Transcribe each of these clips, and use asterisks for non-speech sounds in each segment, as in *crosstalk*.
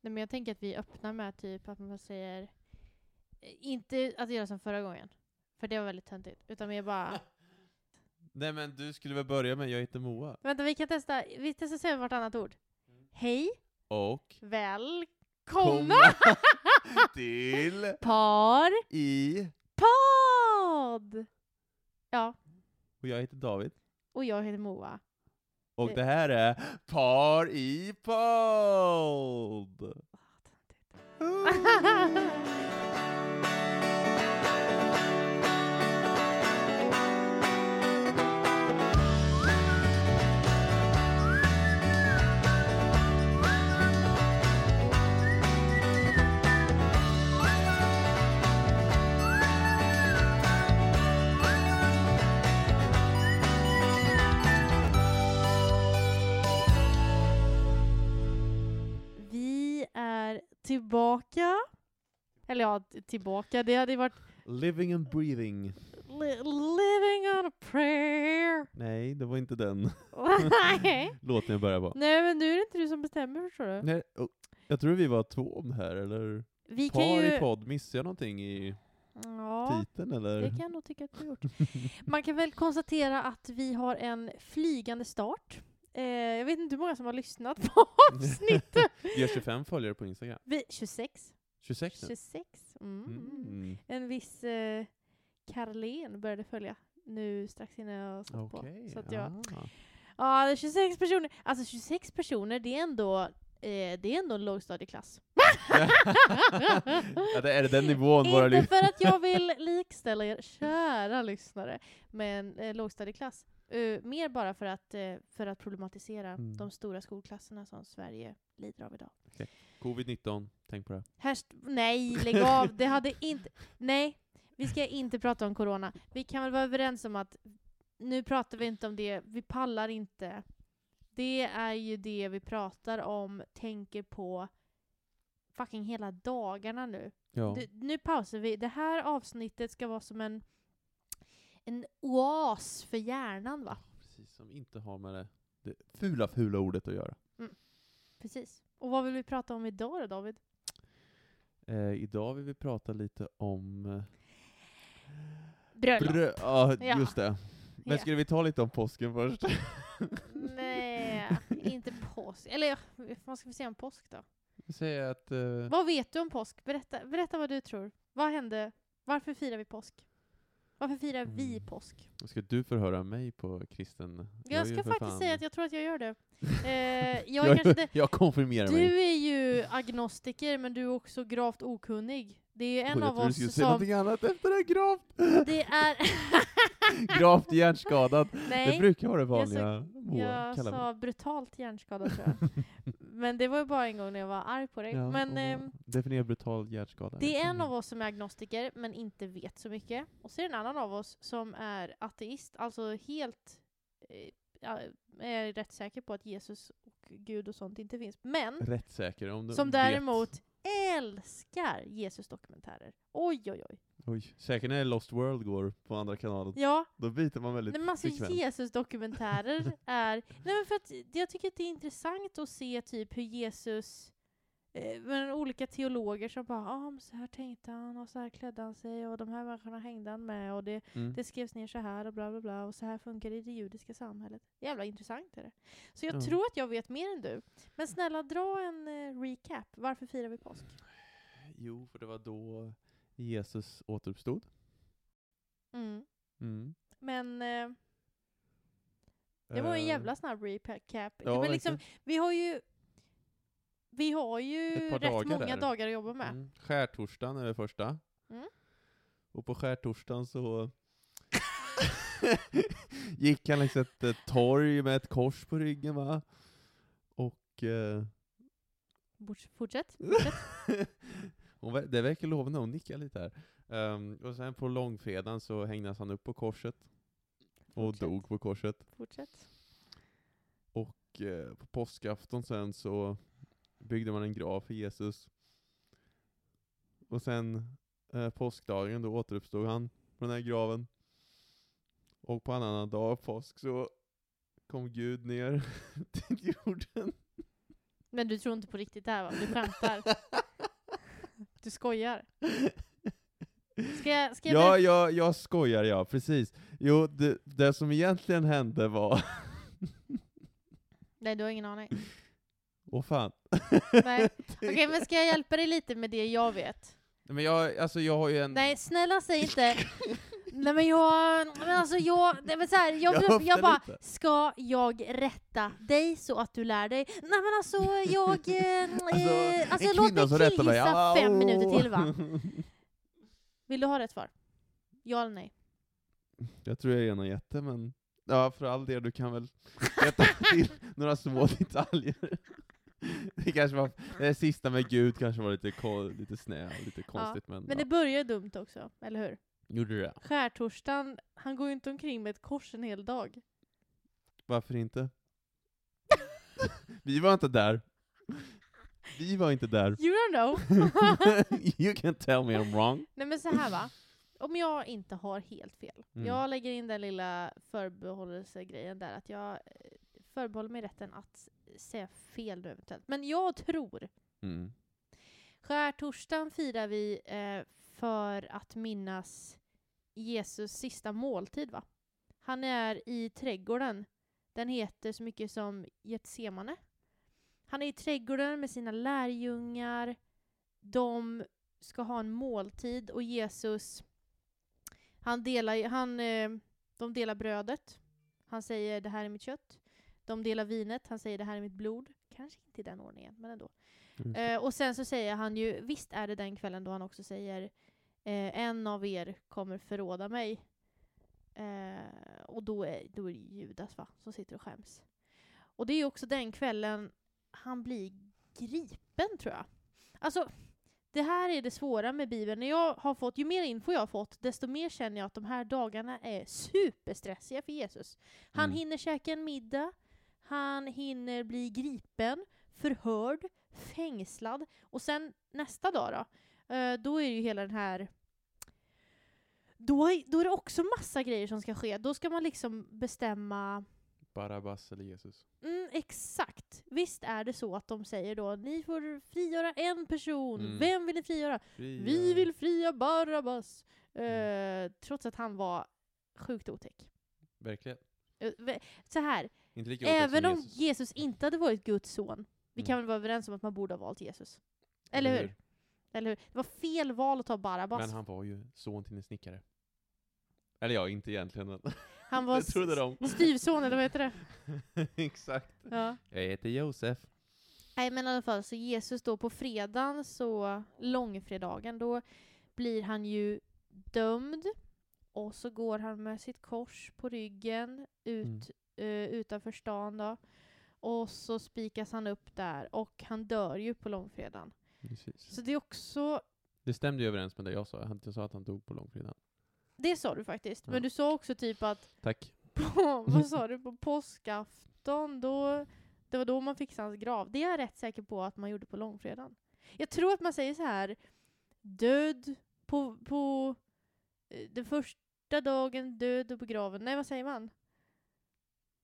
Nej, men jag tänker att vi öppnar med typ att man säger, eh, inte att göra som förra gången, för det var väldigt töntigt, utan mer bara, *laughs* Nej men du skulle väl börja med jag heter Moa. vänta vi kan testa, vi testar säga vartannat ord. Hej, Och välkomna *laughs* till par i podd! Ja, och jag heter David. och jag heter Moa. Och Det- här är Par i podd! *laughs* *laughs* tillbaka. Eller ja, tillbaka. Det hade ju varit Living and breathing. li living on a prayer. Nej, det var inte den låten jag började på. Nej, men nu är det inte du som bestämmer, förstår du. Nej, oh, jag tror vi var två om det här, eller? Vi kan Par ju... i podd, missade jag någonting i Ja, titeln eller? det kan jag nog tycka att du har gjort. Man kan väl konstatera att vi har en flygande start. Eh, jag vet inte hur många som har lyssnat på *laughs* avsnittet. Vi har 25 följare på Instagram. Vi, 26. 26 nu. 26. Mm. Mm. En viss eh, Carlén började följa nu strax innan jag satt på. Okej. Så att jag, ah. ja, det är 26 personer. Alltså 26 personer, det är ändå, eh, det är ändå en lågstadieklass. *laughs* ja, det är det den nivån våra Inte för att jag vill likställa er kära lyssnare med en eh, lågstadieklass. Uh, mer bara för att, eh, för att problematisera Mm. de stora skolklasserna som Sverige lider av idag. Covid-19, tänk på det. Härst nej, lägg av. Det *laughs* hade inte... Nej, vi ska inte prata om corona. Vi kan väl vara överens om att nu pratar vi inte om det, vi pallar inte. Det är ju det vi pratar om, tänker på fucking hela dagarna nu. Ja. Du, nu pausar vi. Det här avsnittet ska vara som en, en oas för hjärnan va? Precis, som inte har med det, det fula, fula ordet att göra. Precis. Och vad vill vi prata om idag då David? Eh, idag vill vi prata lite om... eh, Bröllop. Brö- ja, Ja. just det. Men Ja. skulle vi ta lite om påsken först? *laughs* Nej, inte påsk. Eller vad ska vi säga om påsk då? Att... Eh, Vad vet du om påsk? Berätta, berätta vad du tror. Vad hände? Varför firar vi påsk? Varför firar vi Mm. påsk? ska du förhöra mig på kristen? Jag ju ska faktiskt fan- säga att jag tror att jag gör det. *laughs* Eh, jag jag, inte, jag konfirmerar mig. du är ju agnostiker, men du är också gravt okunnig. Det är en jag av trodde du oss skulle som... säga annat efter det här gravt. Det är... *laughs* gravt hjärnskadad. Det Nej, brukar vara det jag sa- vanliga. Jag kallar mig. sa brutalt hjärnskadad tror jag. *laughs* Men det var ju bara en gång när jag var arg på dig. Ja, men ehm, Definiera brutal hjärnskada. det är en av oss som är agnostiker, men inte vet så mycket. Och så är det en annan av oss som är ateist, alltså helt... Eh, är rätt säker på att Jesus och Gud och sånt inte finns. Men Rättssäker om du som vet. däremot älskar Jesus-dokumentärer. Oj, oj, oj. Oj, säkert när Lost World går på andra kanalen. Ja, Då byter man väldigt Nej, men alltså frekvent. Jesus-dokumentärer *laughs* är... Nej men för att jag tycker att det är intressant att se typ hur Jesus... Eh, men olika teologer som bara ah, så här tänkte han och så här klädde han sig och de här människorna hängde han med och det, Mm. det skrevs ner så här och bla bla bla och så här funkar det i det judiska samhället. Jävla intressant är det. Så jag Ja. tror att jag vet mer än du. Men snälla dra en eh, recap. Varför firar vi påsk? Jo, för det var då Jesus återuppstod. Mm. Mm. Men eh, det var en Eh, jävla snabb recap. Ja, men liksom. Vi har ju vi har ju Ett rätt dagar många där. dagar att jobba med. Mm. Skärtorsdagen är det första. Mm. Och på skärtorsdagen så *laughs* gick han längs ett eh, torg med ett kors på ryggen va. Och eh, Fortsätt. fortsätt. *laughs* hon, det verkar lovande, hon nickar lite här. Ehm, och sen på långfredagen så hängdes han upp på korset. Och Fortsätt. dog på korset. Fortsätt. Och eh, på påskafton sen så byggde man en grav för Jesus. Och sen eh, påskdagen då återuppstod han på den här graven. Och på en annan dag påsk så kom Gud ner *laughs* till jorden. Men du tror inte på riktigt det här va? Du skämtar. *laughs* Du skojar. *laughs* Ska jag, ska jag Ja, berätta- jag, jag skojar ja, precis. Jo, det, det som egentligen hände var... Nej, du har ingen aning. *laughs* Åh fan. Nej. *laughs* Okej, men ska jag hjälpa dig lite med det jag vet? Men jag, alltså jag har ju en... Nej, snälla säg inte... Nej men jag... Men alltså jag... Nej, men så här, jag, Jag jag, bara... lite. Ska jag rätta dig så att du lär dig? Nej men alltså jag... Eh, *laughs* Alltså, eh, alltså låt mig killgissa fem minuter till va? *laughs* Vill du ha rätt svar? Ja eller nej? Jag tror jag är en jätte, men... Ja, för all del, du kan väl *laughs* rätta till några små detaljer. Det kanske var, det sista med Gud kanske var lite, lite snä och lite konstigt, men, Men ja. det börjar dumt också, eller hur? Gjorde det? Skärtorsdagen, han går ju inte omkring med ett kors en hel dag. Varför inte? Vi var inte där. Vi var inte där. You don't know! *laughs* you can tell me I'm wrong. Nej men så här va. Om jag inte har helt fel. Mm. Jag lägger in den lilla förbehållelsegrejen där att jag eh, förbehåller mig rätten att säga fel nu eventuellt. Men jag tror Mm. Skärtorsdagen firar vi eh, för att minnas Jesus sista måltid va? Han är i trädgården. Den heter så mycket som Getsemane. Han är i trädgården med sina lärjungar. De ska ha en måltid och Jesus han delar, han, eh, de delar brödet. Han säger det här är mitt kött. De delar vinet. Han säger det här är mitt blod. Kanske inte i den ordningen, men ändå. Det. Eh, och sen så säger han ju, visst är det den kvällen då han också säger eh, en av er kommer förråda mig. Eh, och då är, då är det Judas va, som sitter och skäms. Och det är också den kvällen han blir gripen tror jag. Alltså, det här är det svåra med Bibeln. När jag har fått, ju mer info jag har fått, desto mer känner jag att de här dagarna är superstressiga för Jesus. Han Mm. hinner käka en middag, han hinner bli gripen, förhörd, fängslad. Och sen nästa dag då, då är ju hela den här... Då då är det också massa grejer som ska ske. Då ska man liksom bestämma Barabbas eller Jesus. Mm, exakt. Visst är det så att de säger då ni får frigöra en person. Mm. Vem vill ni frigöra? Fria. Vi vill fria Barabbas. Eh, Mm. trots att han var sjukt otäck. Verkligen. Eh, så här, även om Jesus. Jesus. inte hade varit Guds son, vi Mm. kan väl vara överens om att man borde ha valt Jesus? Eller hur? Eller hur? Det var fel val att ta Barabbas. Men han var ju son till en snickare. Eller ja, inte egentligen. *laughs* Han *laughs* var det trodde de. styvson, eller vad heter det? *laughs* Exakt. Ja. Jag heter Josef. Nej men i alla fall, så Jesus då på fredagen, så långfredagen, då blir han ju dömd. Och så går han med sitt kors på ryggen ut eh, utanför stan då. Och så spikas han upp där och han dör ju på långfredagen. Precis. Så det är också, Det stämde ju överens med det jag sa. Jag sa att han dog på långfredagen. det sa du faktiskt. Ja. Men du sa också typ att Tack. *laughs* på, vad sa du, på påskafton, då, det var då man fixade hans grav. Det är jag rätt säker på att man gjorde på långfredagen. Jag tror att man säger så här död på, på eh, den första dagen, död och begraven. Nej, vad säger man?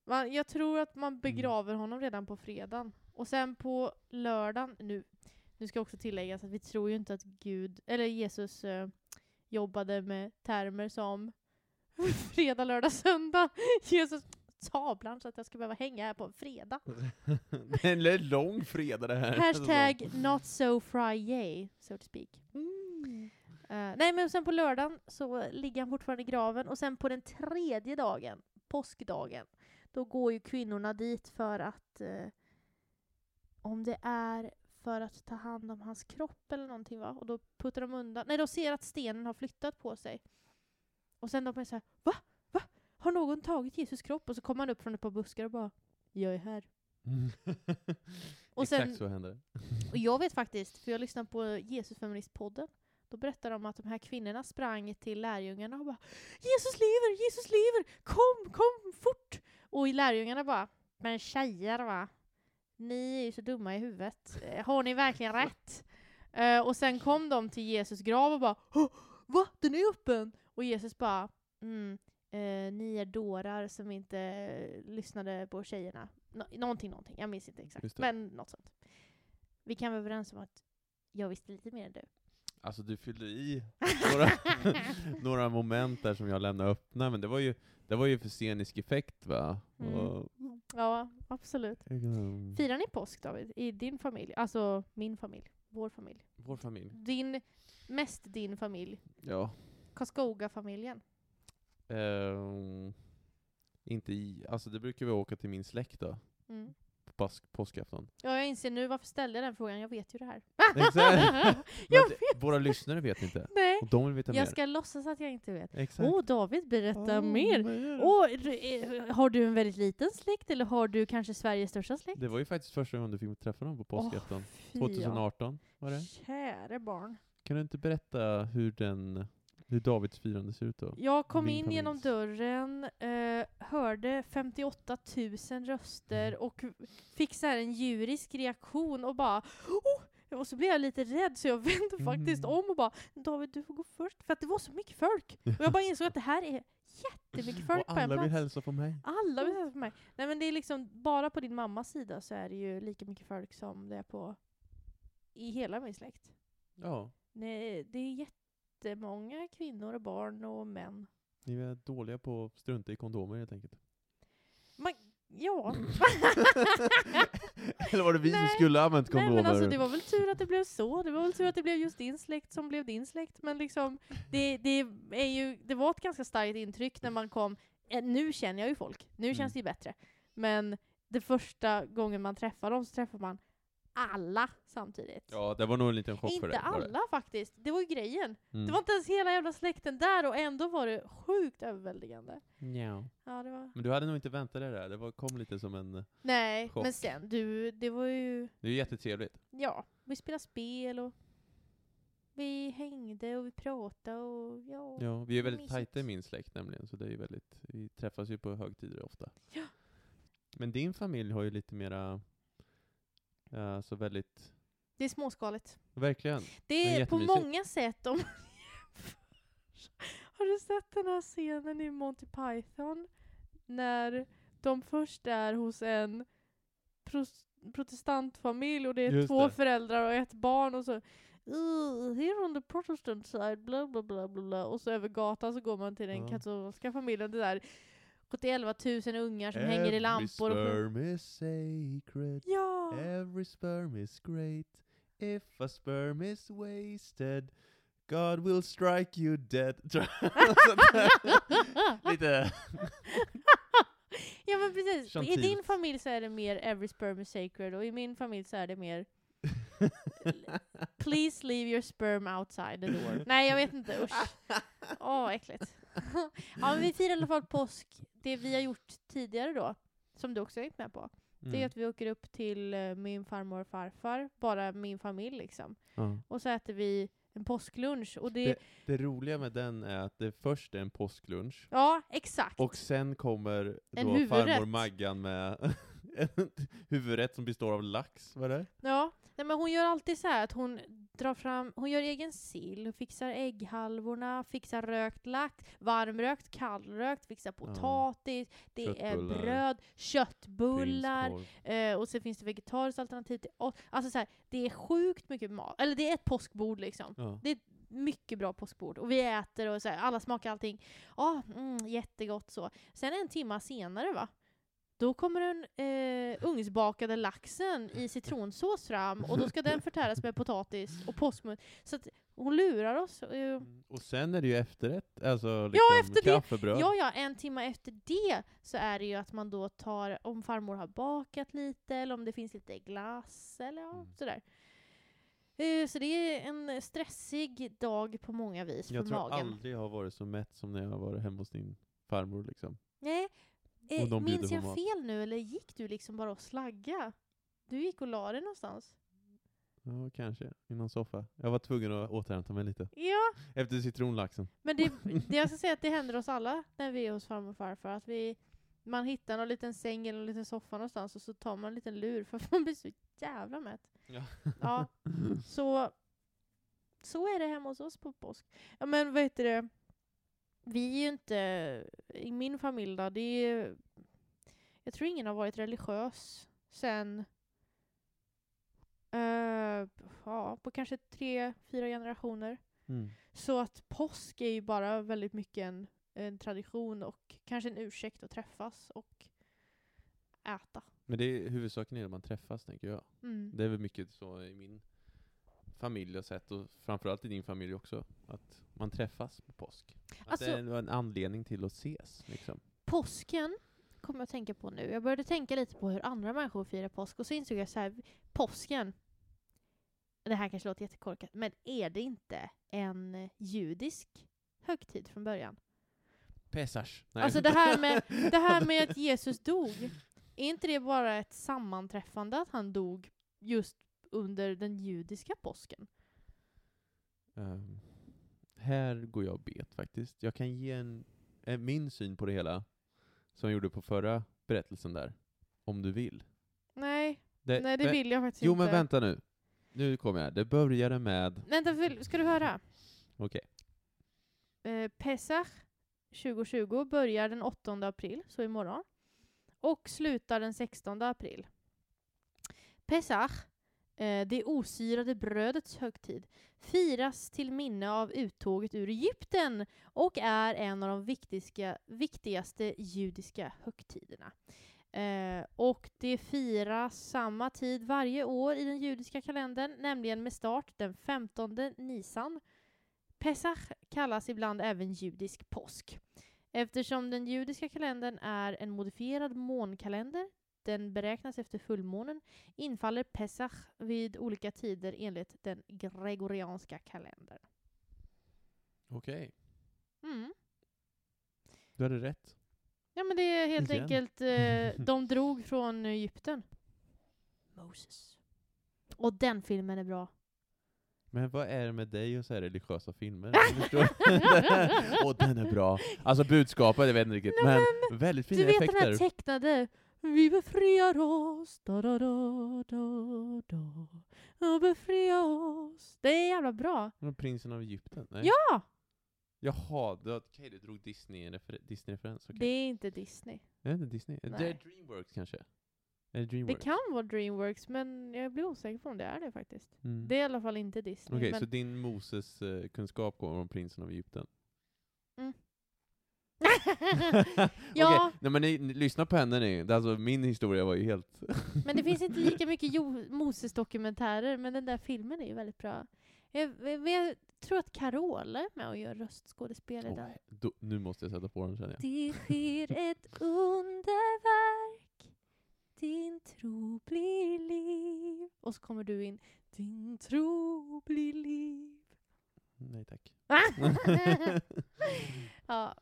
man jag tror att man begraver honom redan på fredagen. Och sen på lördagen, nu, nu ska också tilläggas att vi tror ju inte att Gud, eller Jesus eh, jobbade med termer som *laughs* fredag, lördag, söndag. Jesus sablar så att jag ska behöva hänga här på en fredag. *laughs* det är en lång fredag det här. Hashtag *laughs* not so Friday, so to speak. Eh, nej men sen på lördagen så ligger han fortfarande i graven och sen på den tredje dagen, påskdagen, då går ju kvinnorna dit för att eh, om det är för att ta hand om hans kropp eller någonting va? Och då puttar de undan, nej de ser att stenen har flyttat på sig. Och sen de är såhär, va? Va? Har någon tagit Jesus kropp? Och så kommer han upp från ett par buskar och bara, jag är här. *laughs* Och Exakt sen- så händer det. Och jag vet faktiskt, för jag lyssnade på Jesus feministpodden, då berättade de att de här kvinnorna sprang till lärjungarna och bara Jesus lever, Jesus lever, kom, kom fort! Och lärjungarna bara, men tjejer va, ni är ju så dumma i huvudet, Eh, har ni verkligen *laughs* rätt? Eh, och sen kom de till Jesus grav och bara "Åh, va, den är öppen! Och Jesus bara, mm, eh, ni är dårar som inte lyssnade på tjejerna. Nå- någonting, någonting, jag minns inte exakt, men något sånt. Vi kan vara överens om att jag visste lite mer än du. Alltså du fyllde i några, *laughs* *laughs* några moment där som jag lämnade öppna, men det var ju, det var ju för scenisk effekt va? Mm. Och, Ja, absolut. Firar ni påsk David? I din familj? Alltså min familj. Vår familj. vår familj. Din, mest din familj. Ja. Karlskoga-familjen. Ehm, inte i, alltså det brukar vi åka till min släkt då, Mm. På påsk, påskafton. Ja, jag inser nu varför ställde jag den frågan. Jag vet ju det här. Exakt. *laughs* Våra lyssnare vet inte, Nej, och de vill veta jag mer. ska låtsas att jag inte vet. Exakt. Åh, David, berätta Åh, mer. mer. Åh, eh, har du en väldigt liten släkt eller har du kanske Sveriges största släkt? Det var ju faktiskt första gången du fick träffa dem på påskafton. Ja. 2018 var det. Käre barn. Kan du inte berätta hur den, hur Davids firande ser ut då? Jag kom in genom familjs. dörren, eh, hörde 58 000 röster Mm. och fick så här en djurisk reaktion och bara oh! Och så blev jag lite rädd så jag *laughs* vände faktiskt Mm. om och bara David du får gå först, för att det var så mycket folk. Och jag bara *laughs* insåg att det här är jättemycket folk och på en alla plats. vill hälsa på mig. Alla vill hälsa på mig. Nej men det är liksom, bara på din mammas sida så är det ju lika mycket folk som det är på i hela min släkt. Ja, Nej, det är jättemånga kvinnor och barn och män. ni är dåliga på att strunta i kondomer helt enkelt. Ja. *laughs* Eller var det vi som Nej. skulle ha använt Nej kondomer? men alltså det var väl tur att det blev så. Det var väl tur att det blev just din släkt som blev din släkt. Men liksom, det, det, är ju, det var ett ganska starkt intryck när man kom. Eh, Nu känner jag ju folk. Nu Mm. känns det ju bättre. Men det första gången man träffar dem så träffar man alla samtidigt. Ja, det var nog en liten chock för Inte dig. det. alla faktiskt. Det var ju grejen. Mm. Det var inte ens hela jävla släkten där och ändå var det sjukt överväldigande. Ja. Ja, det var... Men du hade nog inte väntat dig det där, det var, kom lite som en... Nej, Chock. men sen du, det var ju... Det är ju jättetrevligt. Ja, vi spelade spel och vi hängde och vi pratade och ja. Ja, vi är väldigt mysigt. tajta i min släkt nämligen, så det är ju väldigt, vi träffas ju på högtider ofta. Ja. Men din familj har ju lite mera, ja, så väldigt, Det är småskaligt. verkligen. Det är på många sätt om *laughs* Har du sett den här scenen i Monty Python? När de först är hos en protestantfamilj och det är Just två det. föräldrar och ett barn och så "Uh, here on the protestant side, bla bla bla bla bla. Och så över gatan så går man till den Ja. katolska familjen. Det där 71 000 ungar som hänger i lampor. Och sperm is sacred, ja! every sperm is great. If a sperm is wasted, God will strike you dead. *laughs* Lite... *laughs* ja men precis. I Chantilt. din familj så är det mer every sperm is sacred och i min familj så är det mer *laughs* Please leave your sperm outside the door. Nej, jag vet inte. Usch. Åh, äckligt. ja, men vi firar i alla fall påsk. Det vi har gjort tidigare då, som du också har hängt med på, det är Mm. att vi åker upp till eh, min farmor och farfar, bara min familj liksom. Ja. Och så äter vi en påsklunch. Och det, Det- Det roliga med den är att det först är en påsklunch, ja, exakt. och sen kommer En då huvudrätt. farmor Maggan med *laughs* en huvudrätt som består av lax, var det? Ja, nej, men hon gör alltid så här att hon drar fram, hon gör egen sill, fixar ägghalvorna, fixar rökt lax, varmrökt, kallrökt, fixar potatis, det är bröd, köttbullar, eh, och så finns det vegetariskt alternativ till oss. Alltså så här, det är sjukt mycket mat, eller det är ett påskbord liksom. Ja. Det är ett mycket bra påskbord. Och vi äter och så här, alla smakar allting. Ja, mm, jättegott så. Sen en timma senare va, då kommer den eh, ugnsbakade laxen i citronsås fram och då ska den förtäras med potatis och påskmust. Så att hon lurar oss. Eh, Mm. Och sen är det ju efterrätt, alltså liksom Ja, efter det- kaffebröd. Ja, ja, en timme efter det så är det ju att man då tar, om farmor har bakat lite, eller om det finns lite glass, eller ja, Mm. sådär. Eh, Så det är en stressig dag på många vis jag för tror magen. aldrig jag har varit så mätt som när jag har varit hemma hos din farmor liksom. Nej, eh, minns jag mat. fel nu, eller gick du liksom bara och slagga? Du gick och la dig någonstans? Ja, kanske. I någon soffa. Jag var tvungen att återhämta mig lite. Ja, Efter citronlaxen. men det, *laughs* det jag ska säga att det händer oss alla när vi är hos farmor och farfar, att vi man hittar någon liten säng eller en liten soffa någonstans och så tar man en liten lur för att man blir så jävla mätt. Ja. Ja, *laughs* så, så är det hemma hos oss på påsk. Ja men vad heter det, vi är ju inte, i min familj då, det är, jag tror ingen har varit religiös sen, eh, ja, på kanske tre, fyra generationer. Mm. Så att påsk är ju bara väldigt mycket en, en tradition och kanske en ursäkt att träffas och äta. Men det är huvudsaken är att man träffas, tänker jag. Mm. Det är väl mycket så i min familj har sett, och framförallt i din familj också, att man träffas på påsk. Att Alltså- det är en anledning till att ses, liksom. Påsken kommer jag att tänka på nu. Jag började tänka lite på hur andra människor firar påsk och så insåg jag så här, påsken, det här kanske låter jättekorkat, men är det inte en judisk högtid från början? Pesach. Alltså det här, med, det här med att Jesus dog, är inte det bara ett sammanträffande att han dog just under den judiska påsken? Ehm, här går jag bet faktiskt. Jag kan ge en, en, min syn på det hela, som jag gjorde på förra berättelsen där, om du vill. Nej, nej det vill jag faktiskt Jo inte. men vänta nu. Nu kommer jag. Det började med... Vänta, vill- ska du höra? Okej. Eh, Pesach 2020 börjar den 8 april, så imorgon, och slutar den 16 april. Pesach, eh, Eh, det osyrade brödets högtid, firas till minne av uttåget ur Egypten och är en av de viktiska, viktigaste judiska högtiderna. Eh, och det firas samma tid varje år i den judiska kalendern, nämligen med start den 15 Nisan. Pesach kallas ibland även judisk påsk. Eftersom den judiska kalendern är en modifierad månkalender, den beräknas efter fullmånen, infaller Pesach vid olika tider enligt den gregorianska kalendern. Okej. Mm. Du hade rätt. Ja men det är helt Igen. enkelt, eh, *laughs* de drog från Egypten. Moses. Och den filmen är bra. Men vad är det med dig och så här religiösa filmer? *laughs* *laughs* Och den är bra. Alltså budskapet, jag vet inte riktigt, Nej, men väldigt fina Du vet den effekter. här tecknade Vi befriar oss, da da da da da Och befria oss Det är jävla bra. Men Prinsen av Egypten? Nej. Ja! Jaha, du, okej, du drog Disney, refer, Disney-referens. okej. Det är inte Disney. Är det inte Disney? Det är Nej. Dreamworks kanske? Är det Det Dreamworks? kan vara Dreamworks, men jag blir osäker på om det är det faktiskt. Mm. Det är i alla fall inte Disney. Okej, men... så din Moses-kunskap kommer från Prinsen av Egypten? *laughs* ja, Okej, nej men ni, ni, lyssna på henne ni. Det Alltså, min historia var ju helt... *laughs* men det finns inte lika mycket Jo- Moses-dokumentärer, men den där filmen är ju väldigt bra. Jag, jag, jag tror att Carola är med och gör röstskådespel i den. Då, nu måste jag sätta på den känner jag. Det sker ett underverk Din tro blir liv Och så kommer du in Din tro blir liv Nej tack. *laughs* ja.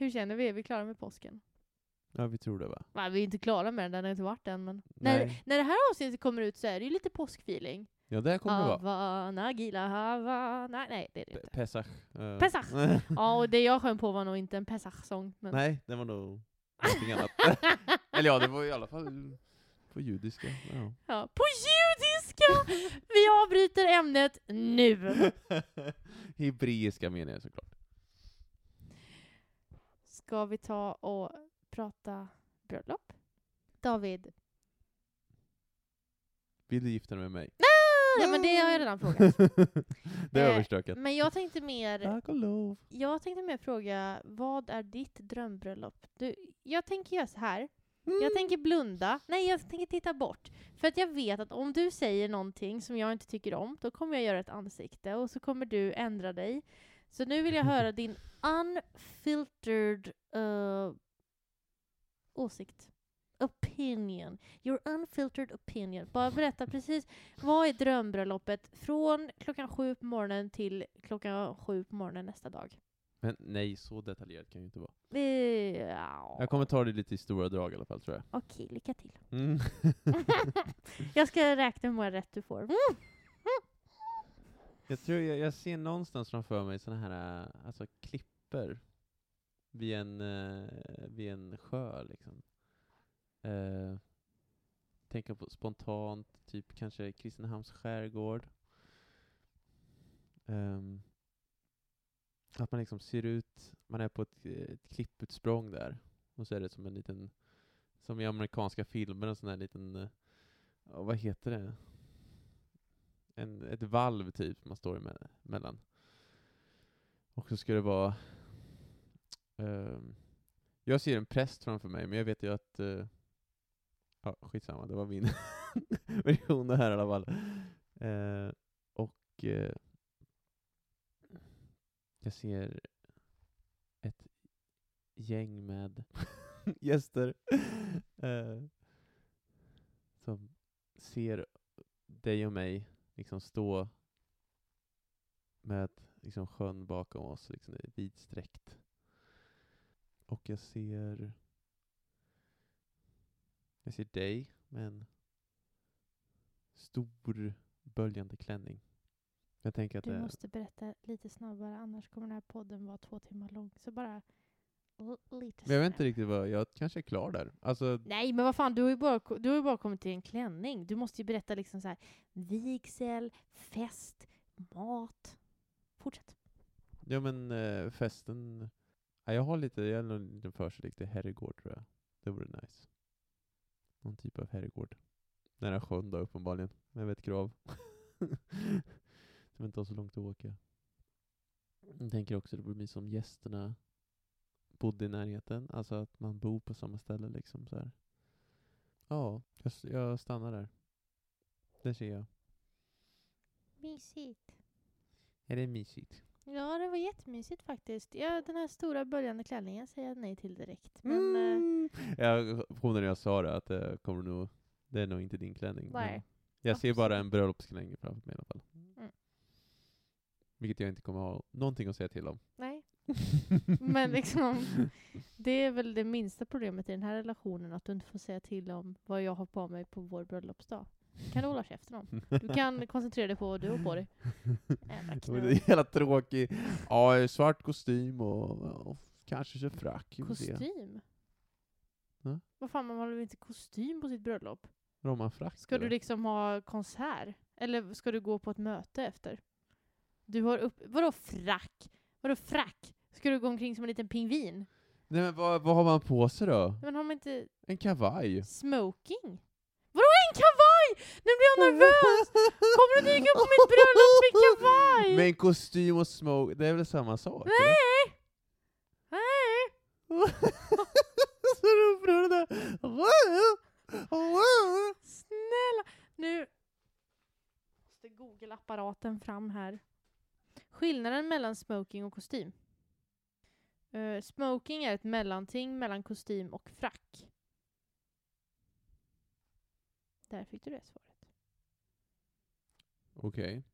Hur känner vi? Är vi klara med påsken? Ja, vi tror det va? Va, vi är inte klara med den, den har inte varit än men när, Nej. när det här avsnittet kommer ut så är det ju lite påskfeeling. Ja, det kommer det vara. Havana, gila, Havana. Nej, det är det inte. Pesach. eh. Pesach. *laughs* Ja, och det jag sjöng på var nog inte en Pesach-sång. Men... Nej, det var nog någonting annat. *laughs* Eller ja, det var i alla fall på judiska. Ja. Ja, på judiska! Vi avbryter ämnet nu. *laughs* Hebreiska menar jag såklart. Ska vi ta och prata bröllop? David? Vill du gifta dig med mig? Ja, men det har jag redan frågat. *laughs* det är Eh, överstökat. Men jag tänkte mer, Tack och lov. jag tänkte mer fråga, vad är ditt drömbröllop? Du, jag tänker göra så här. Mm. Jag tänker blunda. Nej, jag tänker titta bort. För att jag vet att om du säger någonting som jag inte tycker om, då kommer jag göra ett ansikte och så kommer du ändra dig. Så nu vill jag höra din unfiltered uh, åsikt. Opinion. Your unfiltered opinion. Bara berätta precis, vad är drömbröllopet från klockan sju på morgonen till klockan sju på morgonen nästa dag? Men nej, så detaljerat kan ju inte vara. Eh, ja. Jag kommer ta det lite i stora drag i alla fall tror jag. Okej, lycka till. Mm. *laughs* jag ska räkna hur många rätt du får. Mm. Jag tror jag, jag ser någonstans framför mig såna här äh, alltså, klipper vid en, uh, vid en sjö liksom. Äh, uh, tänka på spontant, typ kanske Kristinehamns skärgård. Um, att man liksom ser ut, man är på ett, ett klipputsprång där, och så är det som en liten, som i amerikanska filmer, en sån här liten, uh, vad heter det? En, ett valv typ man står emellan. Och så ska det vara Um, jag ser en präst framför mig, men jag vet ju att uh, Ja, skitsamma, det var min *laughs* version det här i alla fall. Uh, och uh, jag ser ett gäng med *laughs* gäster uh, som ser dig och mig liksom stå med liksom sjön bakom oss, liksom vidsträckt. Och jag ser jag ser dig med en stor böljande klänning. Jag tänker att Du måste berätta lite snabbare, annars kommer den här podden vara två timmar lång. Så bara lite men jag vet inte riktigt vad, jag kanske är klar där. Alltså, Nej, men vad fan, du har ju bara, du har ju bara kommit till en klänning. Du måste ju berätta liksom så här, vigsel, fest, mat. Fortsätt. ja men eh, festen, ja, jag har lite, jag har nog en liten förkärlek till herrgård tror jag. Det vore nice. Någon typ av herrgård. Nära sjön då uppenbarligen, med vettgrav. *laughs* Som inte har så långt att åka. Jag tänker också det vore mysigt om gästerna bodde i närheten, alltså att man bor på samma ställe liksom så här. Ja, jag, jag stannar där. Det ser jag. Mysigt. Är det mysigt? Ja, det var jättemysigt faktiskt. Ja, den här stora böljande klänningen säger jag nej till direkt. Men eh, Mm. Jag kom när jag sa det, att det kommer nog, det är nog inte din klänning. nej. Jag ser bara en bröllopsklänning framför mig i alla fall. Mm. Vilket jag inte kommer ha någonting att säga till om. Nej. *laughs* Men liksom, det är väl det minsta problemet i den här relationen, att du inte får säga till om vad jag har på mig på vår bröllopsdag. kan du hålla käften om. Du kan *laughs* koncentrera dig på vad du har på dig. *laughs* Knull. det är hela tråkig. Ja, svart kostym och, och kanske kör frack. Kostym? Ja. Vad fan, man har väl inte kostym på sitt bröllop? Romanfrack. Ska du eller? liksom ha konsert? Eller ska du gå på ett möte efter? Du har upp... Vadå frack? Vadå frack? Ska du gå omkring som en liten pingvin? Nej men vad, vad har man på sig då? Men har man inte En kavaj? smoking? Vadå en kavaj? Nu blir jag nervös! *laughs* Kommer du dyka upp på mitt bröllop med kavaj? Men kostym och smoke, det är väl samma sak? Nej! Nej! *laughs* Så upprörda! Snälla! Nu måste Google-apparaten fram här. Skillnaden mellan smoking och kostym. Eh, smoking är ett mellanting mellan kostym och frack. Där fick du det svaret. Okej.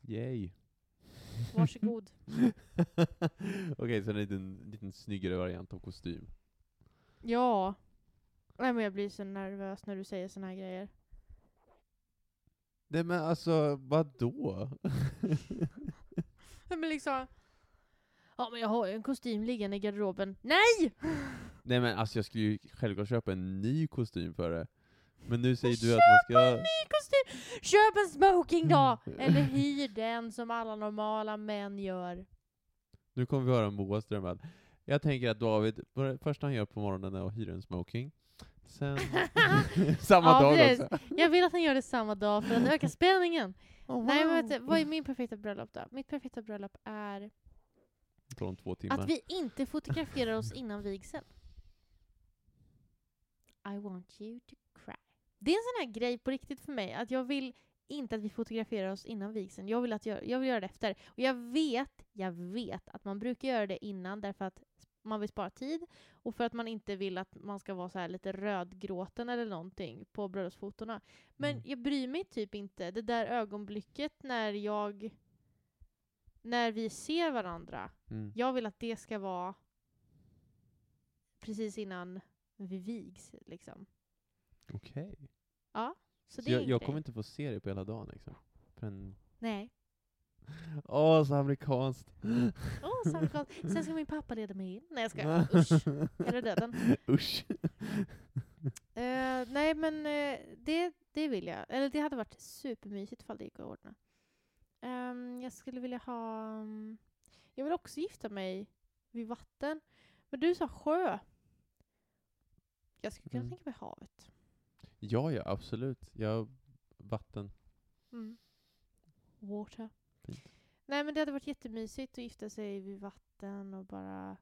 Yay. Varsågod. *laughs* *laughs* Okej, så en liten, liten snyggare variant av kostym. ja. Nej, men jag blir så nervös när du säger såna här grejer. Nej men alltså, vadå? *laughs* Men liksom... Ja, men jag har ju en kostym liggande i garderoben. Nej! *laughs* Nej men alltså jag skulle ju självklart köpa en ny kostym för det. Men nu säger du Köp att man ska... en ny kostym! Köp en smoking då! Eller *laughs* hyr den som alla normala män gör. Nu kommer vi höra Moas drömmar. Jag tänker att David, det första han gör på morgonen är att hyra en smoking. Sen... *laughs* Samma Ja, dag precis. också. Jag vill att han gör det samma dag för att öka *laughs* spänningen. Oh, Nej, men vet du, vad är min perfekta bröllop då? Mitt perfekta bröllop är att vi inte fotograferar oss innan vigseln. I want you to cry. Det är en sån här grej på riktigt för mig, att jag vill inte att vi fotograferar oss innan vigseln. Jag vill, att jag, jag vill göra det efter. Och jag vet, jag vet att man brukar göra det innan därför att man vill spara tid och för att man inte vill att man ska vara så här lite rödgråten eller någonting på bröllopsfotona. Men Mm. jag bryr mig typ inte. Det där ögonblicket när jag... När vi ser varandra. Mm. Jag vill att det ska vara precis innan vi vigs. Liksom. Okej. Så Så det är jag, jag kommer inte få se det på hela dagen liksom. För en... Nej. Åh, så amerikanskt. Åh, så amerikanskt. Sen ska min pappa leda mig in. Nej jag ska. *laughs* Usch. Är det döden? Usch. Eh, nej men eh, det, det vill jag. Eller det hade varit supermysigt ifall det gick att ordna. Ehm, jag skulle vilja ha... mm, jag vill också gifta mig vid vatten. Men du sa sjö. Jag skulle kunna Mm. tänka mig havet. Ja, ja, absolut. Jag, vatten. Mm. Water. Nej men det hade varit jättemysigt att gifta sig vid vatten och bara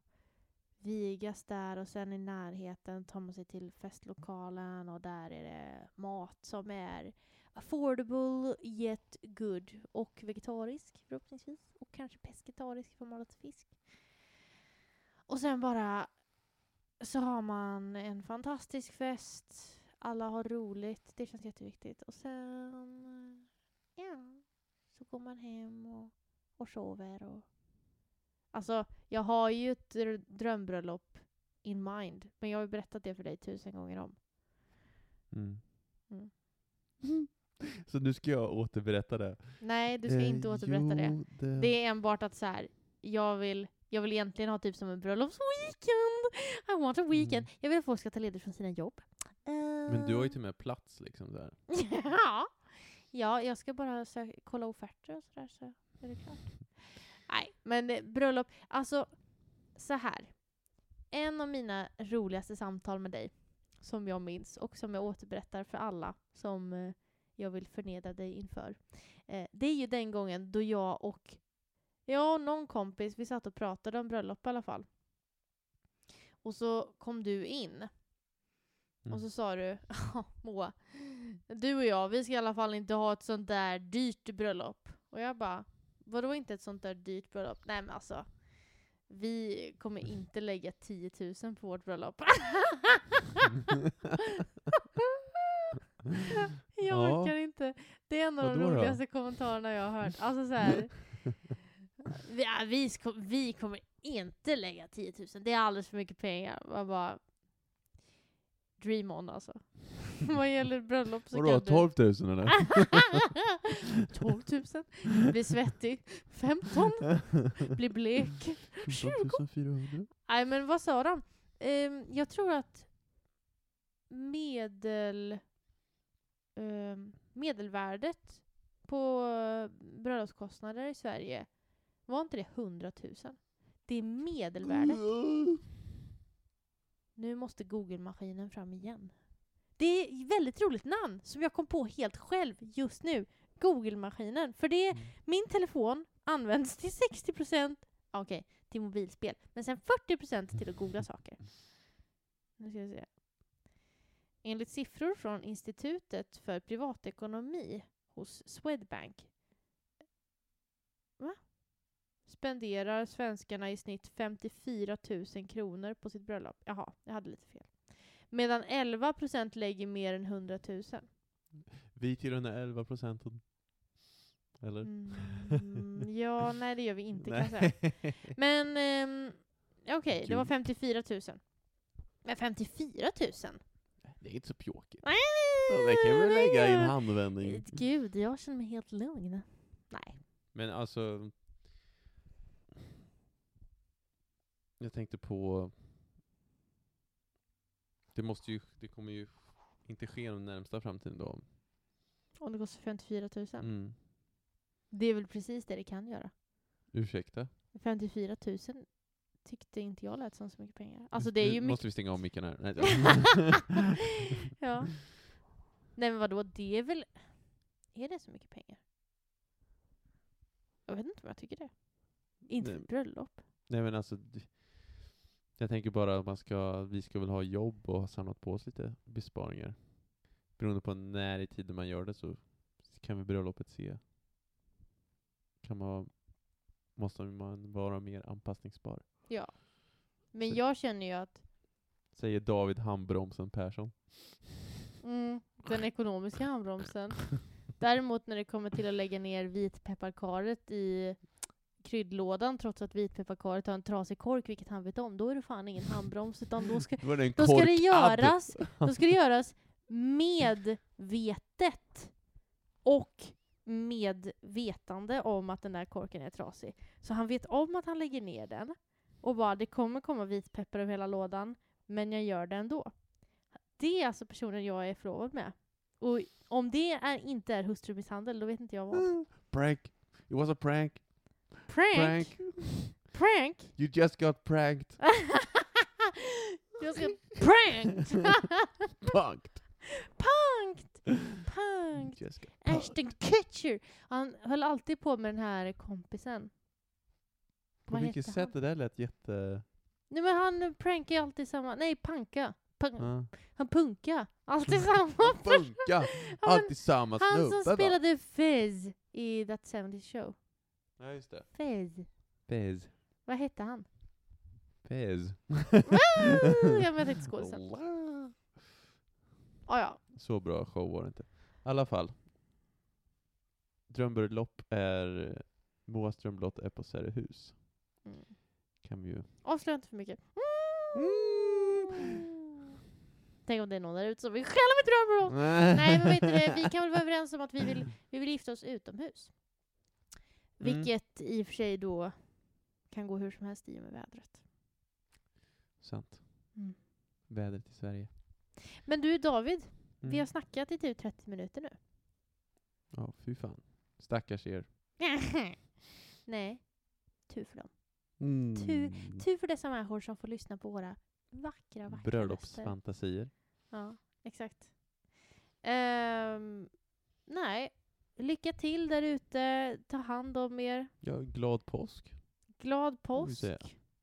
vigas där och sen i närheten tar man sig till festlokalen och där är det mat som är affordable yet good och vegetarisk förhoppningsvis och kanske pescetarisk, för man lite fisk. Och sen bara så har man en fantastisk fest, alla har roligt, det känns jätteviktigt. Och sen ja, så går man hem och, och sover och Alltså, jag har ju ett dr- drömbröllop in mind, men jag har ju berättat det för dig tusen gånger om. Mm. Mm. *laughs* Så nu ska jag återberätta det. Nej, du ska Eh, inte återberätta det. jo, det. Det är enbart att så här, jag vill, jag vill egentligen ha typ som en bröllopsweekend. I want a weekend. Mm. Jag vill att folk ska ta ledigt från sina jobb. Men du har ju till och med plats liksom där. *laughs* ja. ja, jag ska bara kolla offerter och sådär så är det klart. Nej, men eh, bröllop, alltså så här. En av mina roligaste samtal med dig, som jag minns och som jag återberättar för alla som eh, jag vill förnedra dig inför. Eh, det är ju den gången då jag och jag och någon kompis, vi satt och pratade om bröllop i alla fall. Och så kom du in Mm. och så sa du, "Ja, Moa, du och jag, vi ska i alla fall inte ha ett sånt där dyrt bröllop. Och jag bara, vadå inte ett sånt där dyrt bröllop? Nej men alltså, vi kommer inte lägga 10 000 på vårt bröllop. *laughs* jag Ja. orkar inte. Det är en av de Vadå då? roligaste kommentarerna jag har hört. Alltså så här, vi, ja, vi, vi kommer inte lägga 10 000, det är alldeles för mycket pengar. Man bara, dream on alltså. *laughs* Vad gäller bröllop så Vadå, kan du... 12 000 eller? *laughs* 12 000. Blir svettig. 15. Blir blek. 15 400? Nej men vad sa de? Ehm, jag tror att medel, ehm, medelvärdet på bröllopskostnader i Sverige, var inte det 100 000? Det är medelvärdet. Nu måste Google-maskinen fram igen. Det är ett väldigt roligt namn som jag kom på helt själv just nu. Google-maskinen. För det, Mm. min telefon används till 60% ja, okej, till mobilspel. Men sen 40% till att googla saker. Nu ska vi se. Enligt siffror från Institutet för privatekonomi hos Swedbank Va? spenderar svenskarna i snitt 54 000 kronor på sitt bröllop. Jaha, jag hade lite fel. Medan 11% lägger mer än 100 000. Vi till den där 11 procenten. Eller? Mm, ja, *laughs* nej det gör vi inte kan jag säga. Men ehm, okej, det var Kul. 54 000. Men 54 000? Det är inte så pjåkigt. Nej, Ja, det kan vi lägga i en handvändning. Gud, jag känner mig helt lugn. Nej. Men alltså... Jag tänkte på... Det måste ju, det kommer ju inte ske den närmsta framtiden då. Om det kostar 54 000. Mm. Det är väl precis det det kan göra. Ursäkta? 54 000 tyckte inte jag lät som så mycket pengar. Alltså det är Nu ju mycket. måste vi stänga av micken här. Nej, *laughs* ja. Nej men vadå, det är väl... Är det så mycket pengar? Jag vet inte om jag tycker det. Inte för Nej. ett bröllop. Nej men alltså, d- jag tänker bara att man ska, vi ska väl ha jobb och ha samlat på oss lite besparingar. Beroende på när i tiden man gör det så kan vi bröllopet se. Kan man, måste man vara mer anpassningsbar. Ja. Men Så- jag känner ju att Säger David Handbromsen Persson. mm, den ekonomiska handbromsen. Däremot när det kommer till att lägga ner vitpepparkaret i kryddlådan trots att vitpepparkaret har en trasig kork, vilket han vet om, då är det fan ingen handbroms utan då ska, Då *laughs* det då ska det göras *laughs* Då ska det göras medvetet och med vetande om att den där korken är trasig. Så han vet om att han lägger ner den och bara det kommer komma vitpeppar över hela lådan, men jag gör det ändå. Det är alltså personen jag är förlovad med. Och om det är, inte är hustrumisshandel, då vet inte jag vad. Prank. It was a prank. Prank? Prank. Prank? You just got pranked. jag ska prank! Punked. Punkt! Punkt! Jessica. Ashton Kutcher! Han höll alltid på med den här kompisen. På Vad vilket sätt det där lät jätte... Nej men han prankar ju alltid samma, nej panka. Punk. Ja. Han punka. Alltid *laughs* samma. Ja, men Alltid samma han snubbe som va? spelade Fez i That 70 Show. Ja just det. Fez. Fez. Vad hette han? Fez. jag vet inte skådisen. Ah, ja. Så bra show var det inte. I alla fall. Drömbröllop är... Moas drömbröllop är på Särehus. Mm. Kan vi ju... Avslöja inte för mycket. Mm. Tänk om det är någon där ute som vill stjäla mitt drömbröllop. *laughs* Nej men vet du vi kan väl vara överens om att vi vill, vi vill gifta oss utomhus. Mm. Vilket i och för sig då kan gå hur som helst i och med vädret. Sant. Mm. Vädret i Sverige. Men du David, Mm. vi har snackat i typ 30 minuter nu. Ja, fy fan. Stackars er. *laughs* Nej, tur för dem. Mm. Tur för dessa människor som får lyssna på våra vackra, vackra. Bröllopsfantasier. Ja, exakt. Ehm, nej, lycka till där ute. Ta hand om er. Ja, glad påsk. Glad vi påsk.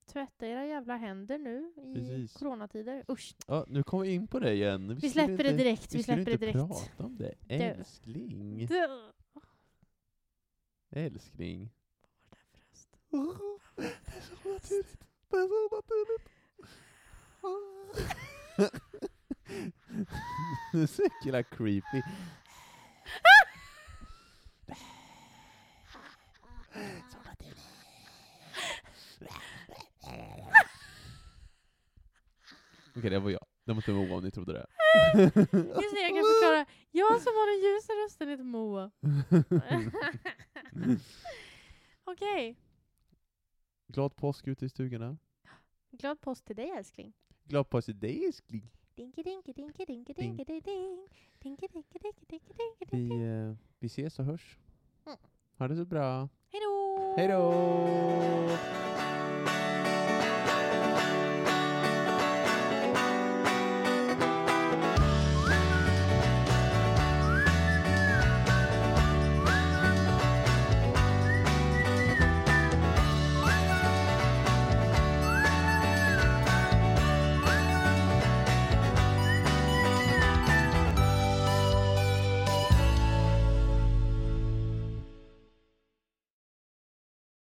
Tvätta era jävla händer nu i Precis. coronatider. Usch. Ja, nu kommer vi in på det igen. Vi skulle släpper det inte- direkt. Vi skulle släpper det inte direkt. prata om det. Älskling. Dö. Älskling. Vad var det för röst? Det är så naturligt. Det är så naturligt. Det är så jäkla creepy. *laughs* Okej, det var jag. Det var inte Moa om ni trodde det. *laughs* Just det, jag kan förklara. Jag som har den ljusa rösten heter Moa. *laughs* Okej. Glad påsk ute i stugorna. Glad påsk till dig älskling. Glad påsk till dig älskling. Ding. ding Vi, eh, vi ses och hörs. Mm. Ha det så bra. Hej då! Hej då!